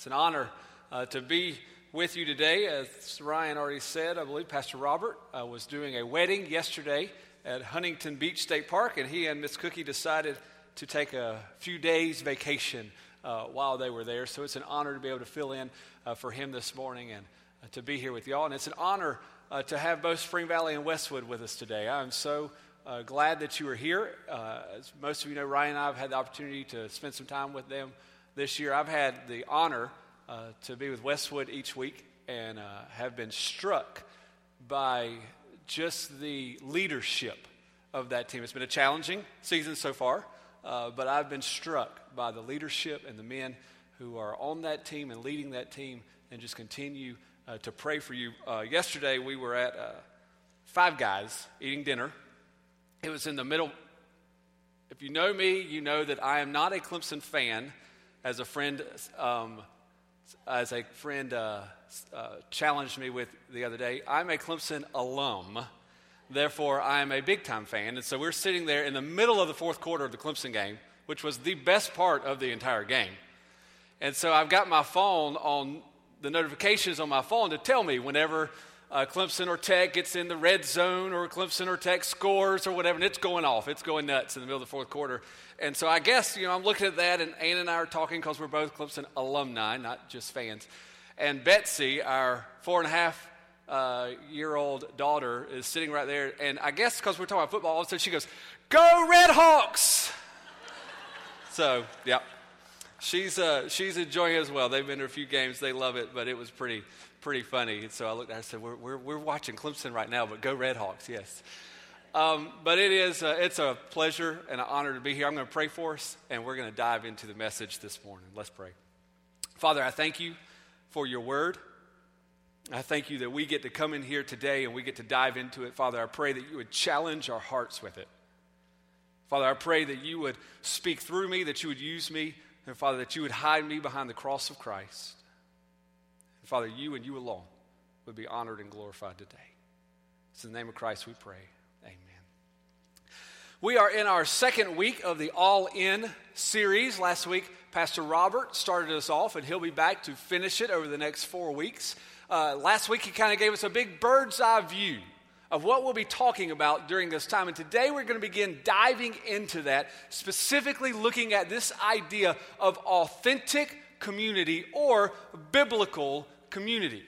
It's an honor uh, to be with you today. As Ryan already said, I believe Pastor Robert uh, was doing a wedding yesterday at Huntington Beach State Park, and he and Miss Cookie decided to take a few days vacation uh, while they were there. So it's an honor to be able to fill in uh, for him this morning and uh, to be here with y'all. And it's an honor uh, to have both Spring Valley and Westwood with us today. I'm so glad that you are here. As most of you know, Ryan and I have had the opportunity to spend some time with them this year. I've had the honor uh, to be with Westwood each week and uh, have been struck by just the leadership of that team. It's been a challenging season so far, uh, but I've been struck by the leadership and the men who are on that team and leading that team and just continue uh, to pray for you. Uh, yesterday, we were at uh, Five Guys eating dinner. It was in the middle. If you know me, you know that I am not a Clemson fan as a friend, um, as a friend uh, uh, challenged me with the other day, I'm a Clemson alum. Therefore, I am a big time fan. And so we're sitting there in the middle of the fourth quarter of the Clemson game, which was the best part of the entire game. And so I've got my phone on the notifications on my phone to tell me whenever uh, Clemson or Tech gets in the red zone or Clemson or Tech scores or whatever, and it's going off. It's going nuts in the middle of the fourth quarter. And so I guess, you know, I'm looking at that, and Ann and I are talking because we're both Clemson alumni, not just fans. And Betsy, our four and a half uh, year old daughter, is sitting right there. And I guess because we're talking about football, all of a sudden she goes, Go Red Hawks! so, yeah. She's, uh, she's enjoying it as well. They've been to a few games. They love it, but it was pretty, pretty funny. And so I looked at her and said, We're, we're, we're watching Clemson right now, but go Red Hawks, yes. Um, but it is uh, it's a pleasure and an honor to be here. I'm going to pray for us, and we're going to dive into the message this morning. Let's pray. Father, I thank you for your word. I thank you that we get to come in here today and we get to dive into it. Father, I pray that you would challenge our hearts with it. Father, I pray that you would speak through me, that you would use me, and Father, that you would hide me behind the cross of Christ. And Father, you and you alone would be honored and glorified today. It's in the name of Christ we pray. Amen. We are in our second week of the All In series. Last week, Pastor Robert started us off, and he'll be back to finish it over the next four weeks. Uh, last week, he kind of gave us a big bird's eye view of what we'll be talking about during this time. And today, we're going to begin diving into that, specifically looking at this idea of authentic community or biblical community.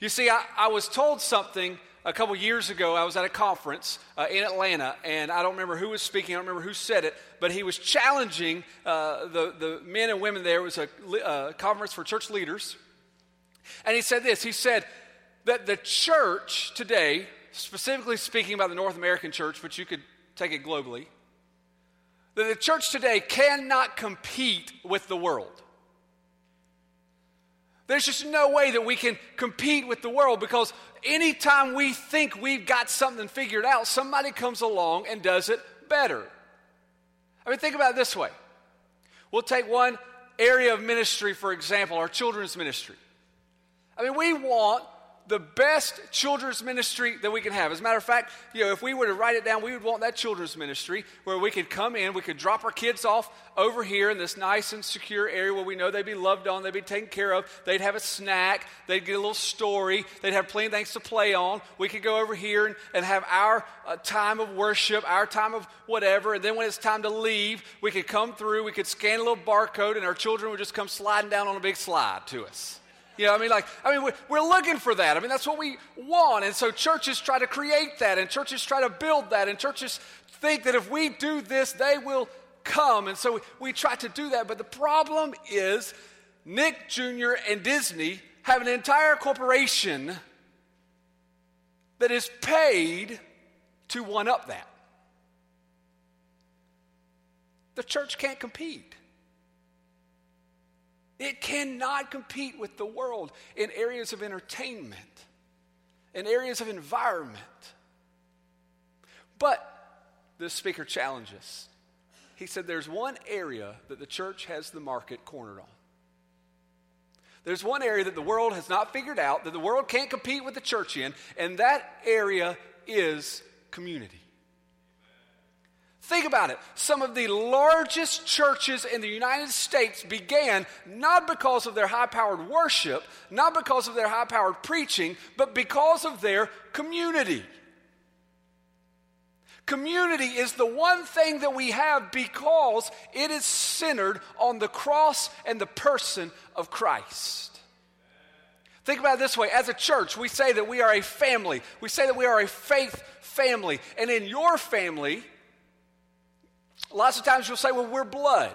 You see, I, I was told something a couple years ago, I was at a conference uh, in Atlanta, and I don't remember who was speaking, I don't remember who said it, but he was challenging uh, the, the men and women there. It was a uh, conference for church leaders. And he said this He said that the church today, specifically speaking about the North American church, but you could take it globally, that the church today cannot compete with the world. There's just no way that we can compete with the world because anytime we think we've got something figured out, somebody comes along and does it better. I mean, think about it this way. We'll take one area of ministry, for example, our children's ministry. I mean, we want the best children's ministry that we can have. As a matter of fact, you know, if we were to write it down, we would want that children's ministry where we could come in, we could drop our kids off over here in this nice and secure area where we know they'd be loved on, they'd be taken care of, they'd have a snack, they'd get a little story, they'd have plenty of things to play on. We could go over here and, and have our uh, time of worship, our time of whatever, and then when it's time to leave, we could come through, we could scan a little barcode, and our children would just come sliding down on a big slide to us. You know, I mean, like, I mean, we're looking for that. I mean, that's what we want. And so churches try to create that, and churches try to build that, and churches think that if we do this, they will come. And so we, we try to do that. But the problem is, Nick Jr. and Disney have an entire corporation that is paid to one up that. The church can't compete. It cannot compete with the world in areas of entertainment, in areas of environment. But the speaker challenges. He said there's one area that the church has the market cornered on. There's one area that the world has not figured out, that the world can't compete with the church in, and that area is community. Think about it. Some of the largest churches in the United States began not because of their high powered worship, not because of their high powered preaching, but because of their community. Community is the one thing that we have because it is centered on the cross and the person of Christ. Think about it this way as a church, we say that we are a family, we say that we are a faith family. And in your family, lots of times you'll say, well, we're blood.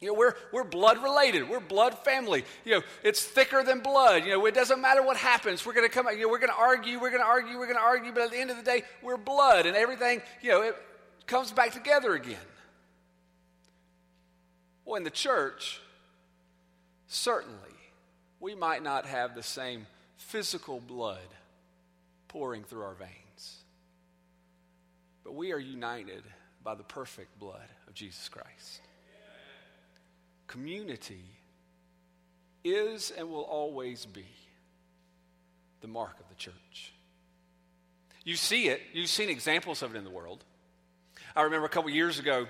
You know, we're, we're blood related. We're blood family. You know, it's thicker than blood. You know, it doesn't matter what happens. We're going to come you know, we're going to argue, we're going to argue, we're going to argue, but at the end of the day, we're blood and everything, you know, it comes back together again. Well, in the church, certainly, we might not have the same physical blood pouring through our veins, but we are united by the perfect blood of Jesus Christ. Community is and will always be the mark of the church. You see it, you've seen examples of it in the world. I remember a couple years ago,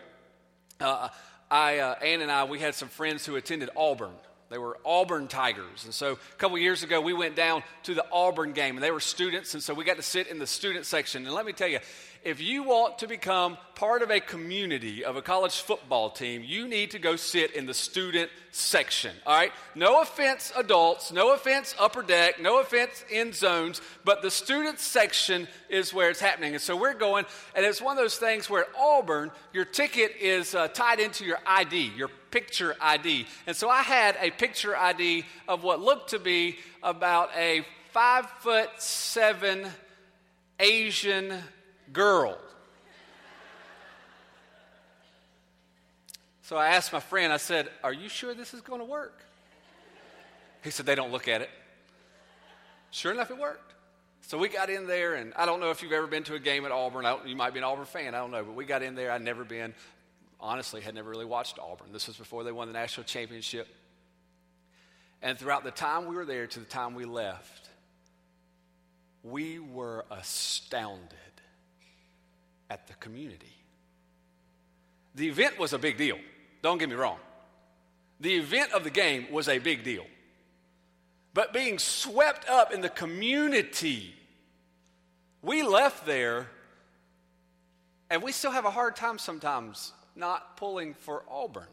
uh, I, uh, Ann and I, we had some friends who attended Auburn. They were Auburn Tigers. And so a couple years ago, we went down to the Auburn game, and they were students, and so we got to sit in the student section. And let me tell you, if you want to become part of a community of a college football team, you need to go sit in the student section. All right? No offense, adults. No offense, upper deck. No offense, end zones. But the student section is where it's happening. And so we're going, and it's one of those things where at Auburn, your ticket is uh, tied into your ID, your picture ID. And so I had a picture ID of what looked to be about a five foot seven Asian girl. So I asked my friend, I said, Are you sure this is going to work? He said, They don't look at it. Sure enough, it worked. So we got in there, and I don't know if you've ever been to a game at Auburn. you might be an Auburn fan, I don't know, but we got in there. I'd never been, honestly, had never really watched Auburn. This was before they won the national championship. And throughout the time we were there to the time we left, we were astounded at the community. The event was a big deal. Don't get me wrong. The event of the game was a big deal. But being swept up in the community, we left there and we still have a hard time sometimes not pulling for Auburn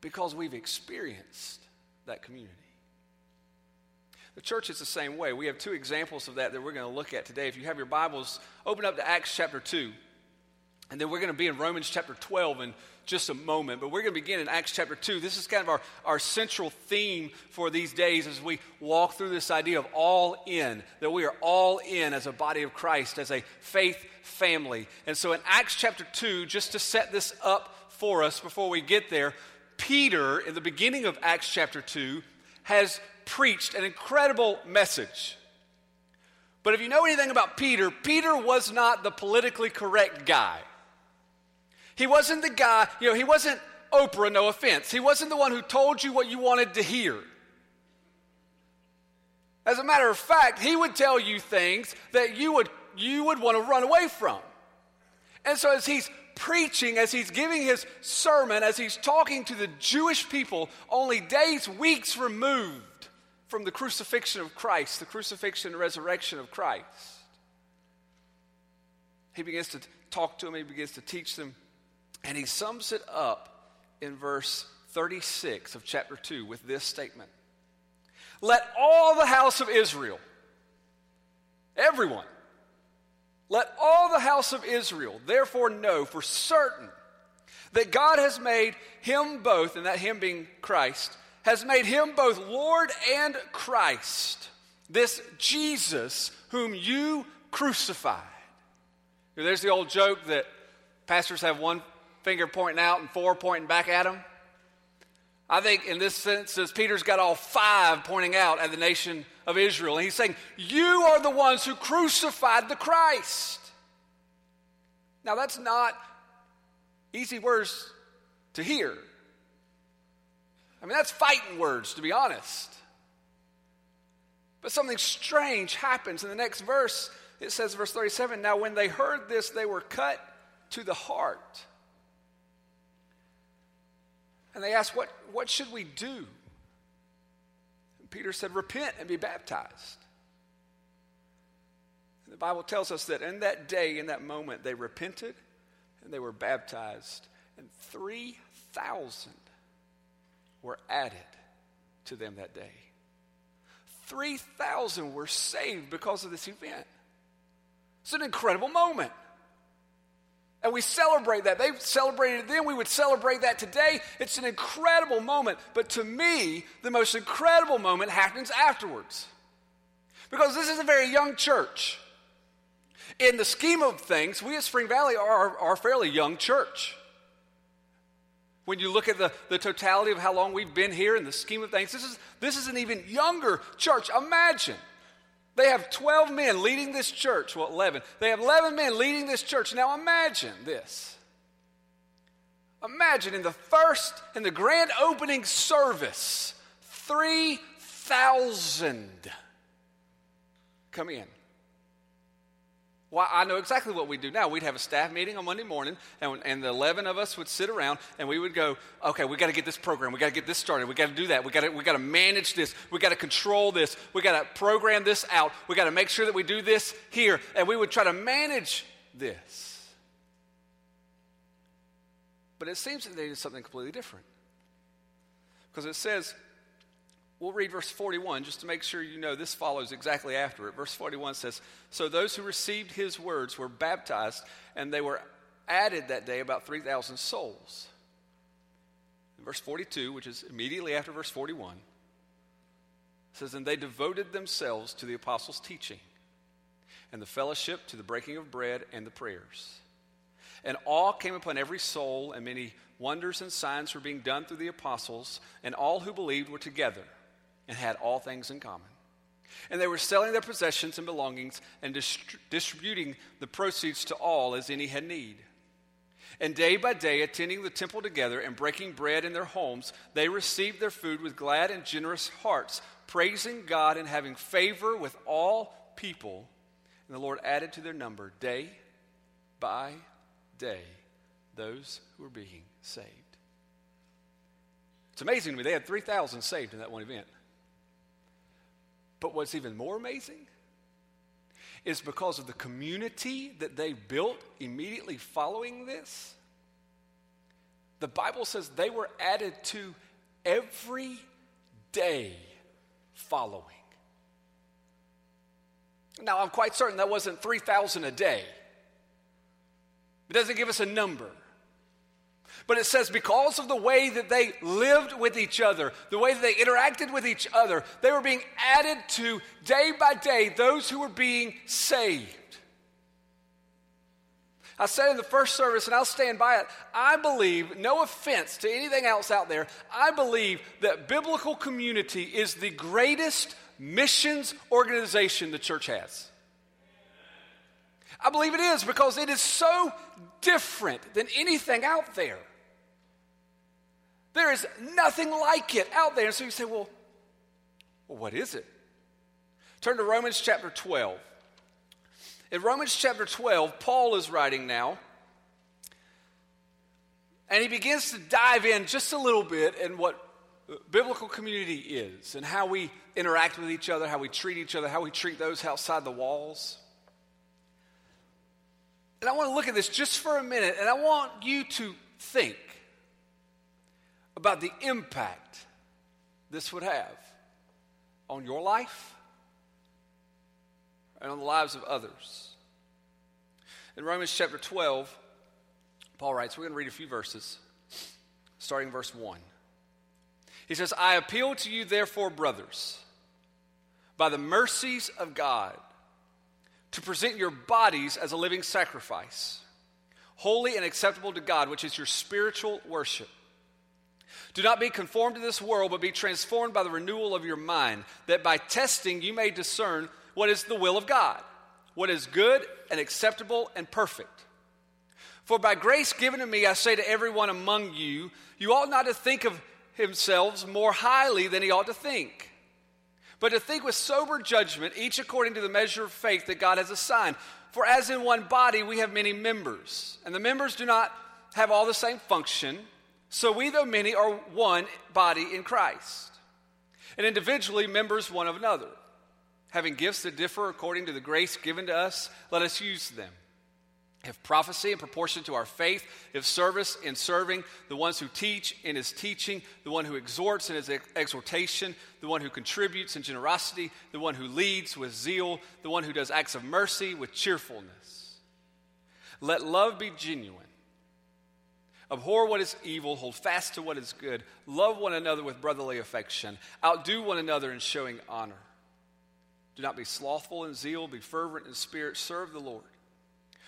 because we've experienced that community. The church is the same way. We have two examples of that that we're going to look at today. If you have your Bibles, open up to Acts chapter 2. And then we're going to be in Romans chapter 12 in just a moment. But we're going to begin in Acts chapter 2. This is kind of our, our central theme for these days as we walk through this idea of all in, that we are all in as a body of Christ, as a faith family. And so in Acts chapter 2, just to set this up for us before we get there, Peter, in the beginning of Acts chapter 2, has preached an incredible message. But if you know anything about Peter, Peter was not the politically correct guy. He wasn't the guy, you know, he wasn't Oprah, no offense. He wasn't the one who told you what you wanted to hear. As a matter of fact, he would tell you things that you would, you would want to run away from. And so, as he's preaching, as he's giving his sermon, as he's talking to the Jewish people, only days, weeks removed from the crucifixion of Christ, the crucifixion and resurrection of Christ. He begins to talk to them, he begins to teach them, and he sums it up in verse 36 of chapter 2 with this statement Let all the house of Israel, everyone, let all the house of Israel therefore know for certain that God has made him both, and that him being Christ, has made him both Lord and Christ, this Jesus whom you crucified. There's the old joke that pastors have one finger pointing out and four pointing back at them. I think in this sense, as Peter's got all five pointing out at the nation of Israel, and he's saying, You are the ones who crucified the Christ. Now, that's not easy words to hear. I mean, that's fighting words, to be honest. But something strange happens in the next verse. it says, verse 37 Now, when they heard this, they were cut to the heart. And they asked, What, what should we do? And Peter said, Repent and be baptized. And the Bible tells us that in that day, in that moment, they repented and they were baptized, and 3,000 were added to them that day. 3,000 were saved because of this event. It's an incredible moment. And we celebrate that. They celebrated it then. We would celebrate that today. It's an incredible moment. But to me, the most incredible moment happens afterwards. Because this is a very young church. In the scheme of things, we at Spring Valley are, are a fairly young church. When you look at the, the totality of how long we've been here in the scheme of things, this is, this is an even younger church. Imagine. They have 12 men leading this church. Well, 11. They have 11 men leading this church. Now imagine this. Imagine in the first, in the grand opening service, 3,000 come in. Well, I know exactly what we'd do now. We'd have a staff meeting on Monday morning, and, and the 11 of us would sit around, and we would go, okay, we got to get this program. We got to get this started. We got to do that. We got we to manage this. We got to control this. We got to program this out. We got to make sure that we do this here. And we would try to manage this. But it seems that they did something completely different. Because it says, We'll read verse 41 just to make sure you know this follows exactly after it. Verse 41 says, So those who received his words were baptized, and they were added that day about 3,000 souls. In verse 42, which is immediately after verse 41, says, And they devoted themselves to the apostles' teaching, and the fellowship, to the breaking of bread, and the prayers. And awe came upon every soul, and many wonders and signs were being done through the apostles, and all who believed were together and had all things in common. And they were selling their possessions and belongings and dist- distributing the proceeds to all as any had need. And day by day, attending the temple together and breaking bread in their homes, they received their food with glad and generous hearts, praising God and having favor with all people. And the Lord added to their number day by day those who were being saved. It's amazing to me. They had 3,000 saved in that one event. But what's even more amazing is because of the community that they built immediately following this, the Bible says they were added to every day following. Now, I'm quite certain that wasn't 3,000 a day. It doesn't give us a number. But it says, because of the way that they lived with each other, the way that they interacted with each other, they were being added to day by day those who were being saved. I said in the first service, and I'll stand by it, I believe, no offense to anything else out there, I believe that biblical community is the greatest missions organization the church has. I believe it is because it is so different than anything out there. There is nothing like it out there. And so you say, well, well, what is it? Turn to Romans chapter 12. In Romans chapter 12, Paul is writing now, and he begins to dive in just a little bit in what biblical community is and how we interact with each other, how we treat each other, how we treat those outside the walls. And I want to look at this just for a minute, and I want you to think about the impact this would have on your life and on the lives of others. In Romans chapter 12, Paul writes, we're going to read a few verses, starting verse 1. He says, I appeal to you, therefore, brothers, by the mercies of God, to present your bodies as a living sacrifice, holy and acceptable to God, which is your spiritual worship. Do not be conformed to this world, but be transformed by the renewal of your mind, that by testing you may discern what is the will of God, what is good and acceptable and perfect. For by grace given to me, I say to everyone among you, you ought not to think of themselves more highly than he ought to think, but to think with sober judgment, each according to the measure of faith that God has assigned. For as in one body we have many members, and the members do not have all the same function, so we, though many, are one body in Christ, and individually members one of another. Having gifts that differ according to the grace given to us, let us use them. If prophecy in proportion to our faith, if service in serving, the ones who teach in his teaching, the one who exhorts in his exhortation, the one who contributes in generosity, the one who leads with zeal, the one who does acts of mercy with cheerfulness. Let love be genuine. Abhor what is evil, hold fast to what is good, love one another with brotherly affection, outdo one another in showing honor. Do not be slothful in zeal, be fervent in spirit, serve the Lord.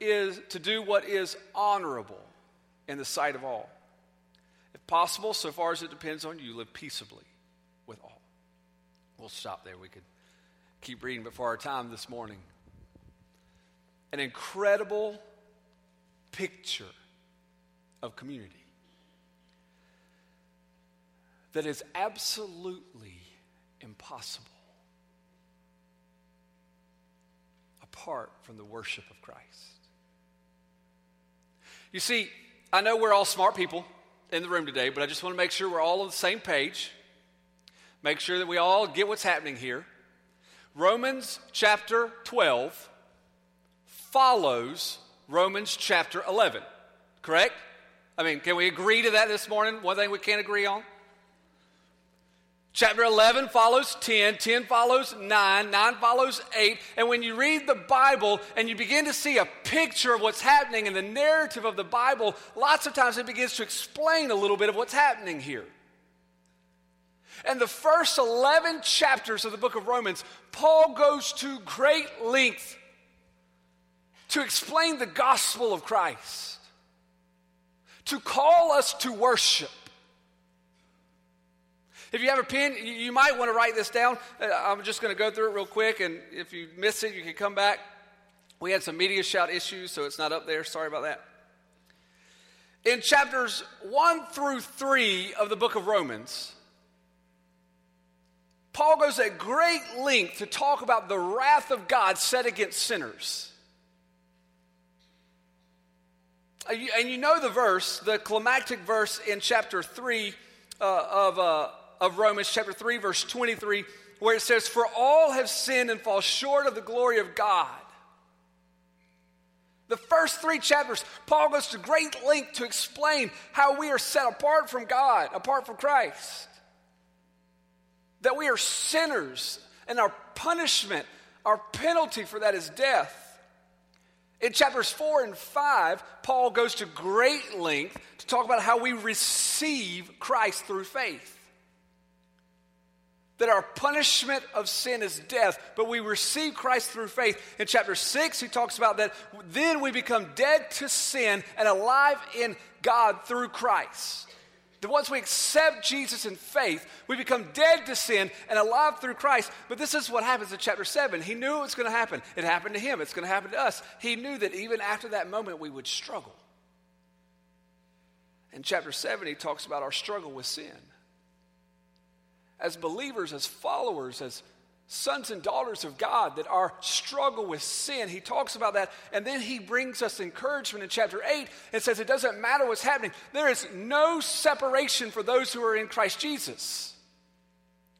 is to do what is honorable in the sight of all. If possible, so far as it depends on you, live peaceably with all. We'll stop there. We could keep reading, but for our time this morning, an incredible picture of community that is absolutely impossible apart from the worship of Christ. You see, I know we're all smart people in the room today, but I just want to make sure we're all on the same page. Make sure that we all get what's happening here. Romans chapter 12 follows Romans chapter 11, correct? I mean, can we agree to that this morning? One thing we can't agree on? Chapter 11 follows 10, 10 follows 9, 9 follows 8. And when you read the Bible and you begin to see a picture of what's happening in the narrative of the Bible, lots of times it begins to explain a little bit of what's happening here. And the first 11 chapters of the book of Romans, Paul goes to great length to explain the gospel of Christ, to call us to worship if you have a pen, you might want to write this down. Uh, I'm just going to go through it real quick, and if you miss it, you can come back. We had some MediaShout issues, so it's not up there. Sorry about that. In chapters 1 through 3 of the book of Romans, Paul goes at great length to talk about the wrath of God set against sinners. Uh, and you know the verse, the climactic verse in chapter 3 uh, of, uh, of Romans chapter 3, verse 23, where it says, For all have sinned and fall short of the glory of God. The first three chapters, Paul goes to great length to explain how we are set apart from God, apart from Christ. That we are sinners, and our punishment, our penalty for that is death. In chapters 4 and 5, Paul goes to great length to talk about how we receive Christ through faith that our punishment of sin is death, but we receive Christ through faith. In chapter 6, he talks about that then we become dead to sin and alive in God through Christ. That once we accept Jesus in faith, we become dead to sin and alive through Christ. But this is what happens in chapter 7. He knew it was going to happen. It happened to him, it's going to happen to us. He knew that even after that moment, we would struggle. In chapter 7, he talks about our struggle with sin as believers, as followers, as sons and daughters of God, that our struggle with sin, he talks about that. And then he brings us encouragement in chapter 8 and says it doesn't matter what's happening, there is no separation for those who are in Christ Jesus.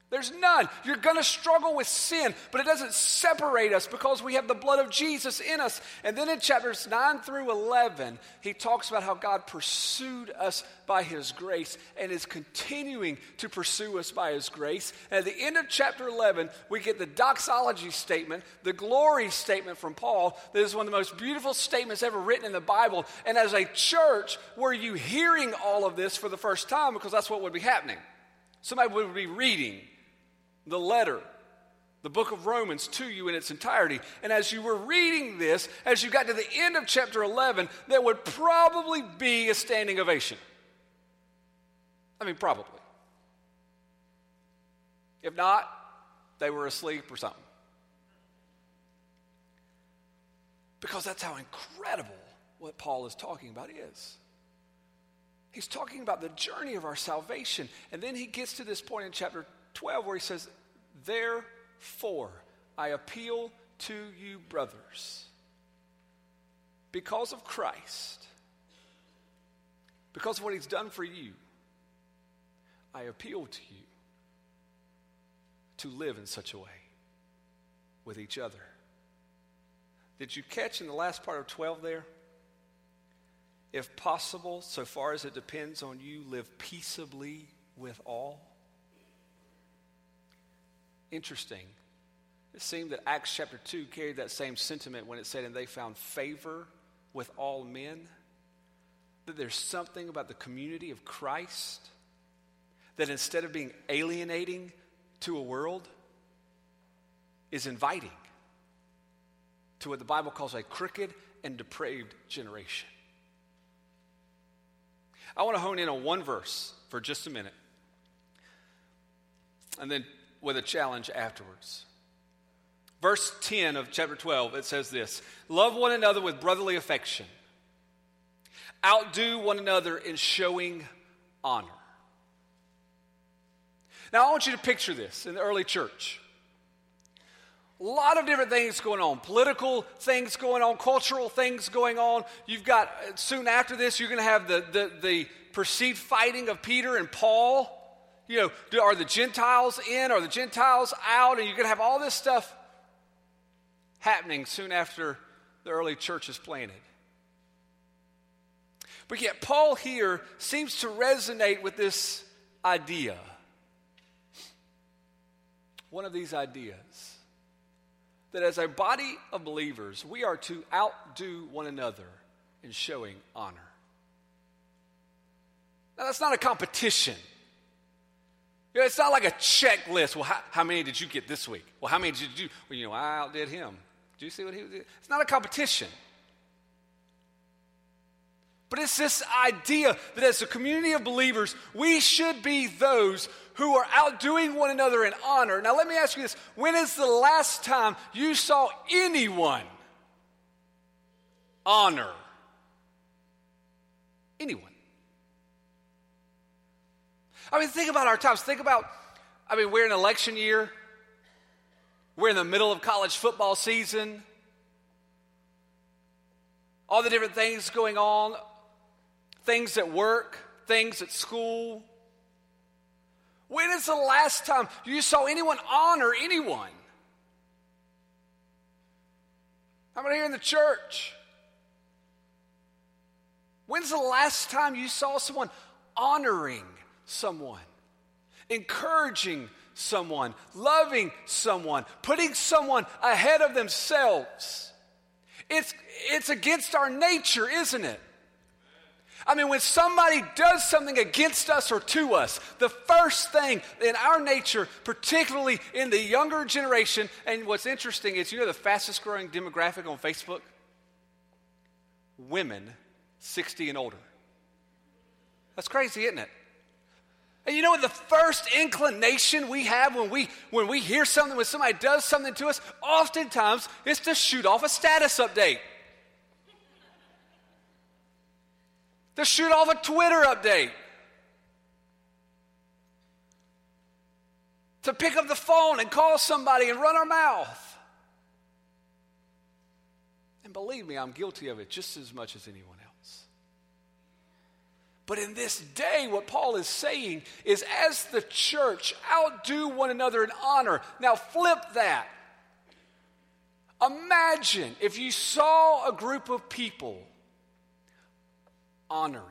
There's none. You're going to struggle with sin, but it doesn't separate us because we have the blood of Jesus in us. And then in chapters 9 through 11, he talks about how God pursued us by his grace and is continuing to pursue us by his grace. And at the end of chapter 11, we get the doxology statement, the glory statement from Paul, that is one of the most beautiful statements ever written in the Bible. And as a church, were you hearing all of this for the first time? Because that's what would be happening. Somebody would be reading the letter, the book of Romans to you in its entirety. And as you were reading this, as you got to the end of chapter 11, there would probably be a standing ovation. I mean, probably. If not, they were asleep or something. Because that's how incredible what Paul is talking about is. He's talking about the journey of our salvation. And then he gets to this point in chapter 12 where he says, There for, I appeal to you, brothers, because of Christ, because of what he's done for you, I appeal to you to live in such a way with each other. Did you catch in the last part of 12 there? If possible, so far as it depends on you, live peaceably with all. Interesting. It seemed that Acts chapter 2 carried that same sentiment when it said, and they found favor with all men. That there's something about the community of Christ that instead of being alienating to a world, is inviting to what the Bible calls a crooked and depraved generation. I want to hone in on one verse for just a minute. And then with a challenge afterwards. Verse 10 of chapter 12, it says this Love one another with brotherly affection, outdo one another in showing honor. Now, I want you to picture this in the early church. A lot of different things going on political things going on, cultural things going on. You've got, soon after this, you're going to have the, the, the perceived fighting of Peter and Paul. You know, are the Gentiles in? Are the Gentiles out? And you're going to have all this stuff happening soon after the early church is planted. But yet, Paul here seems to resonate with this idea. One of these ideas that as a body of believers, we are to outdo one another in showing honor. Now, that's not a competition. You know, it's not like a checklist. Well, how, how, many did you get this week? Well, how many did you do? Well, you know, I outdid him. Do you see what he did? It's not a competition. But it's this idea that as a community of believers, we should be those who are outdoing one another in honor. Now, let me ask you this when is the last time you saw anyone honor anyone? I mean, think about our times. Think about, I mean, we're in election year, we're in the middle of college football season, all the different things going on, things at work, things at school. When is the last time you saw anyone honor anyone? How about here in the church? When's the last time you saw someone honoring someone, encouraging someone, loving someone, putting someone ahead of themselves? It's, it's against our nature, isn't it? I mean, when somebody does something against us or to us, the first thing in our nature, particularly in the younger generation, and what's interesting is you know the fastest growing demographic on Facebook? Women 60 and older. That's crazy, isn't it? And you know what the first inclination we have when we when we hear something when somebody does something to us, oftentimes is to shoot off a status update. to shoot off a Twitter update, to pick up the phone and call somebody and run our mouth. And believe me, I'm guilty of it just as much as anyone. But in this day, what Paul is saying is as the church outdo one another in honor. Now, flip that. Imagine if you saw a group of people honoring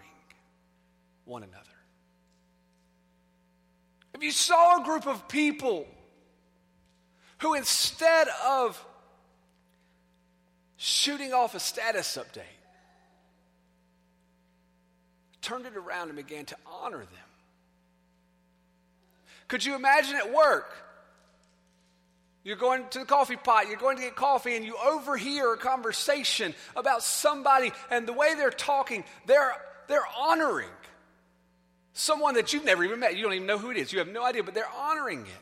one another. If you saw a group of people who, instead of shooting off a status update, turned it around and began to honor them. Could you imagine at work? You're going to the coffee pot, you're going to get coffee, and you overhear a conversation about somebody, and the way they're talking, they're, they're honoring someone that you've never even met. You don't even know who it is. You have no idea, but they're honoring it.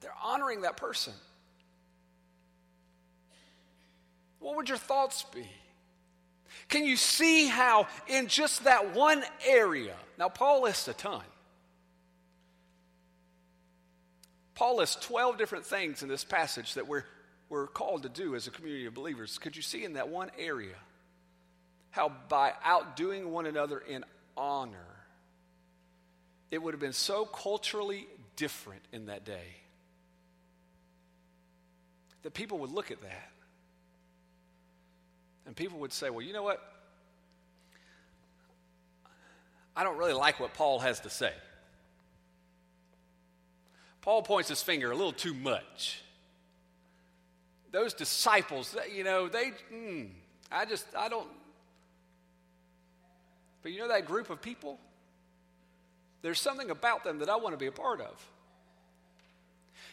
They're honoring that person. What would your thoughts be? Can you see how, in just that one area, now Paul lists a ton. Paul lists 12 different things in this passage that we're, we're called to do as a community of believers. Could you see in that one area how by outdoing one another in honor, it would have been so culturally different in that day that people would look at that and people would say, well, you know what? I don't really like what Paul has to say. Paul points his finger a little too much. Those disciples, you know, they, mm, I just, I don't. But you know that group of people? There's something about them that I want to be a part of.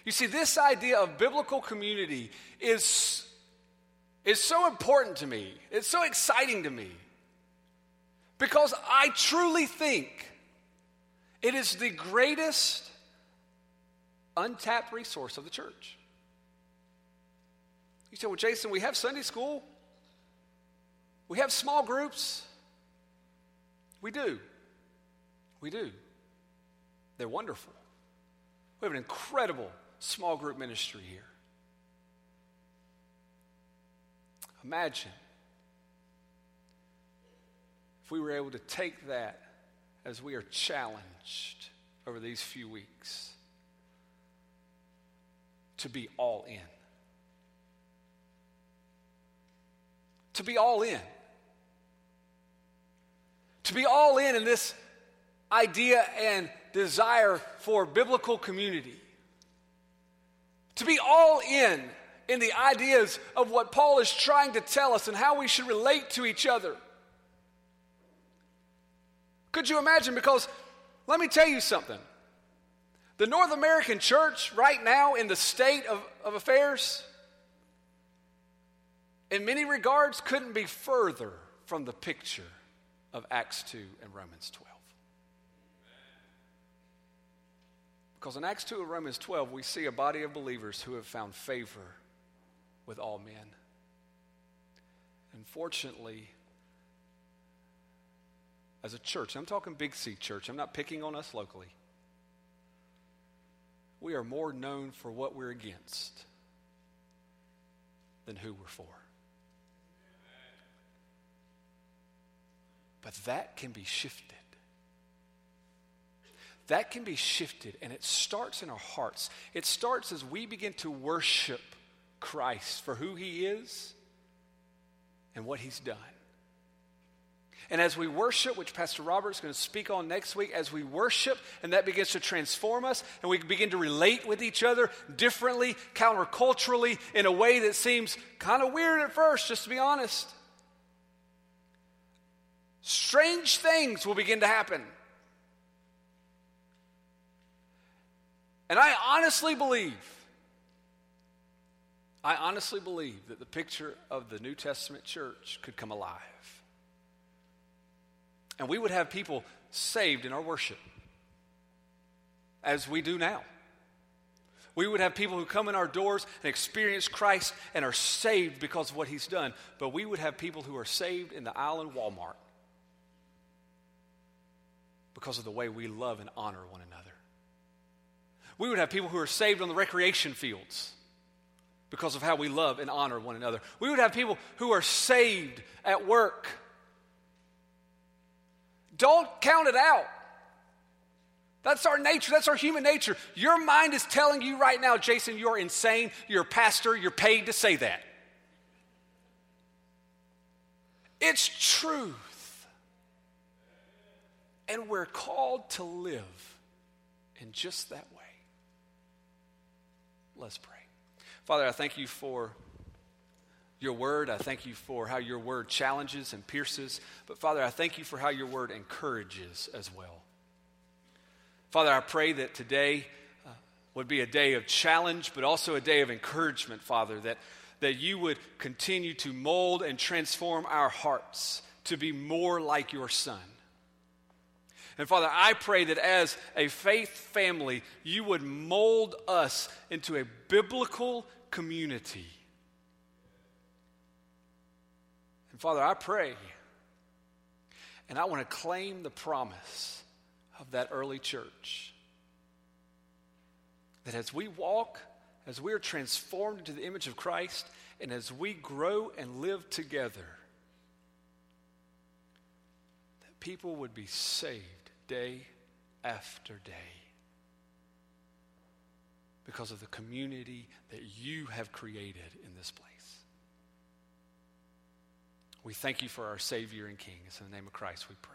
You see, this idea of biblical community is, is so important to me. It's so exciting to me. Because I truly think it is the greatest untapped resource of the church. You say, well, Jason, we have Sunday school, we have small groups. We do. We do. They're wonderful. We have an incredible small group ministry here. Imagine if we were able to take that as we are challenged over these few weeks to be all in. To be all in. To be all in in this idea and desire for biblical community. To be all in in the ideas of what Paul is trying to tell us and how we should relate to each other. Could you imagine? Because let me tell you something. The North American church, right now, in the state of, of affairs, in many regards, couldn't be further from the picture of Acts 2 and Romans 12. Because in Acts 2 and Romans 12, we see a body of believers who have found favor with all men. Unfortunately, as a church, I'm talking Big C church, I'm not picking on us locally. We are more known for what we're against than who we're for. But that can be shifted. That can be shifted, and it starts in our hearts. It starts as we begin to worship Christ for who he is and what he's done. And as we worship, which Pastor Robert is going to speak on next week, as we worship and that begins to transform us and we begin to relate with each other differently, counterculturally, in a way that seems kind of weird at first, just to be honest, strange things will begin to happen. And I honestly believe I honestly believe that the picture of the New Testament church could come alive. And we would have people saved in our worship, as we do now. We would have people who come in our doors and experience Christ and are saved because of what he's done. But we would have people who are saved in the in Walmart because of the way we love and honor one another. We would have people who are saved on the recreation fields because of how we love and honor one another. We would have people who are saved at work. Don't count it out. That's our nature. That's our human nature. Your mind is telling you right now, Jason, you're insane. You're a pastor. You're paid to say that. It's truth. And we're called to live in just that way. Let's pray. Father, I thank you for your word. I thank you for how your word challenges and pierces. But Father, I thank you for how your word encourages as well. Father, I pray that today uh, would be a day of challenge, but also a day of encouragement, Father, that, that you would continue to mold and transform our hearts to be more like your Son. And Father, I pray that as a faith family, you would mold us into a biblical community. And Father, I pray, and I want to claim the promise of that early church that as we walk, as we are transformed into the image of Christ, and as we grow and live together, that people would be saved day after day because of the community that you have created in this place. We thank you for our Savior and King. It's in the name of Christ we pray.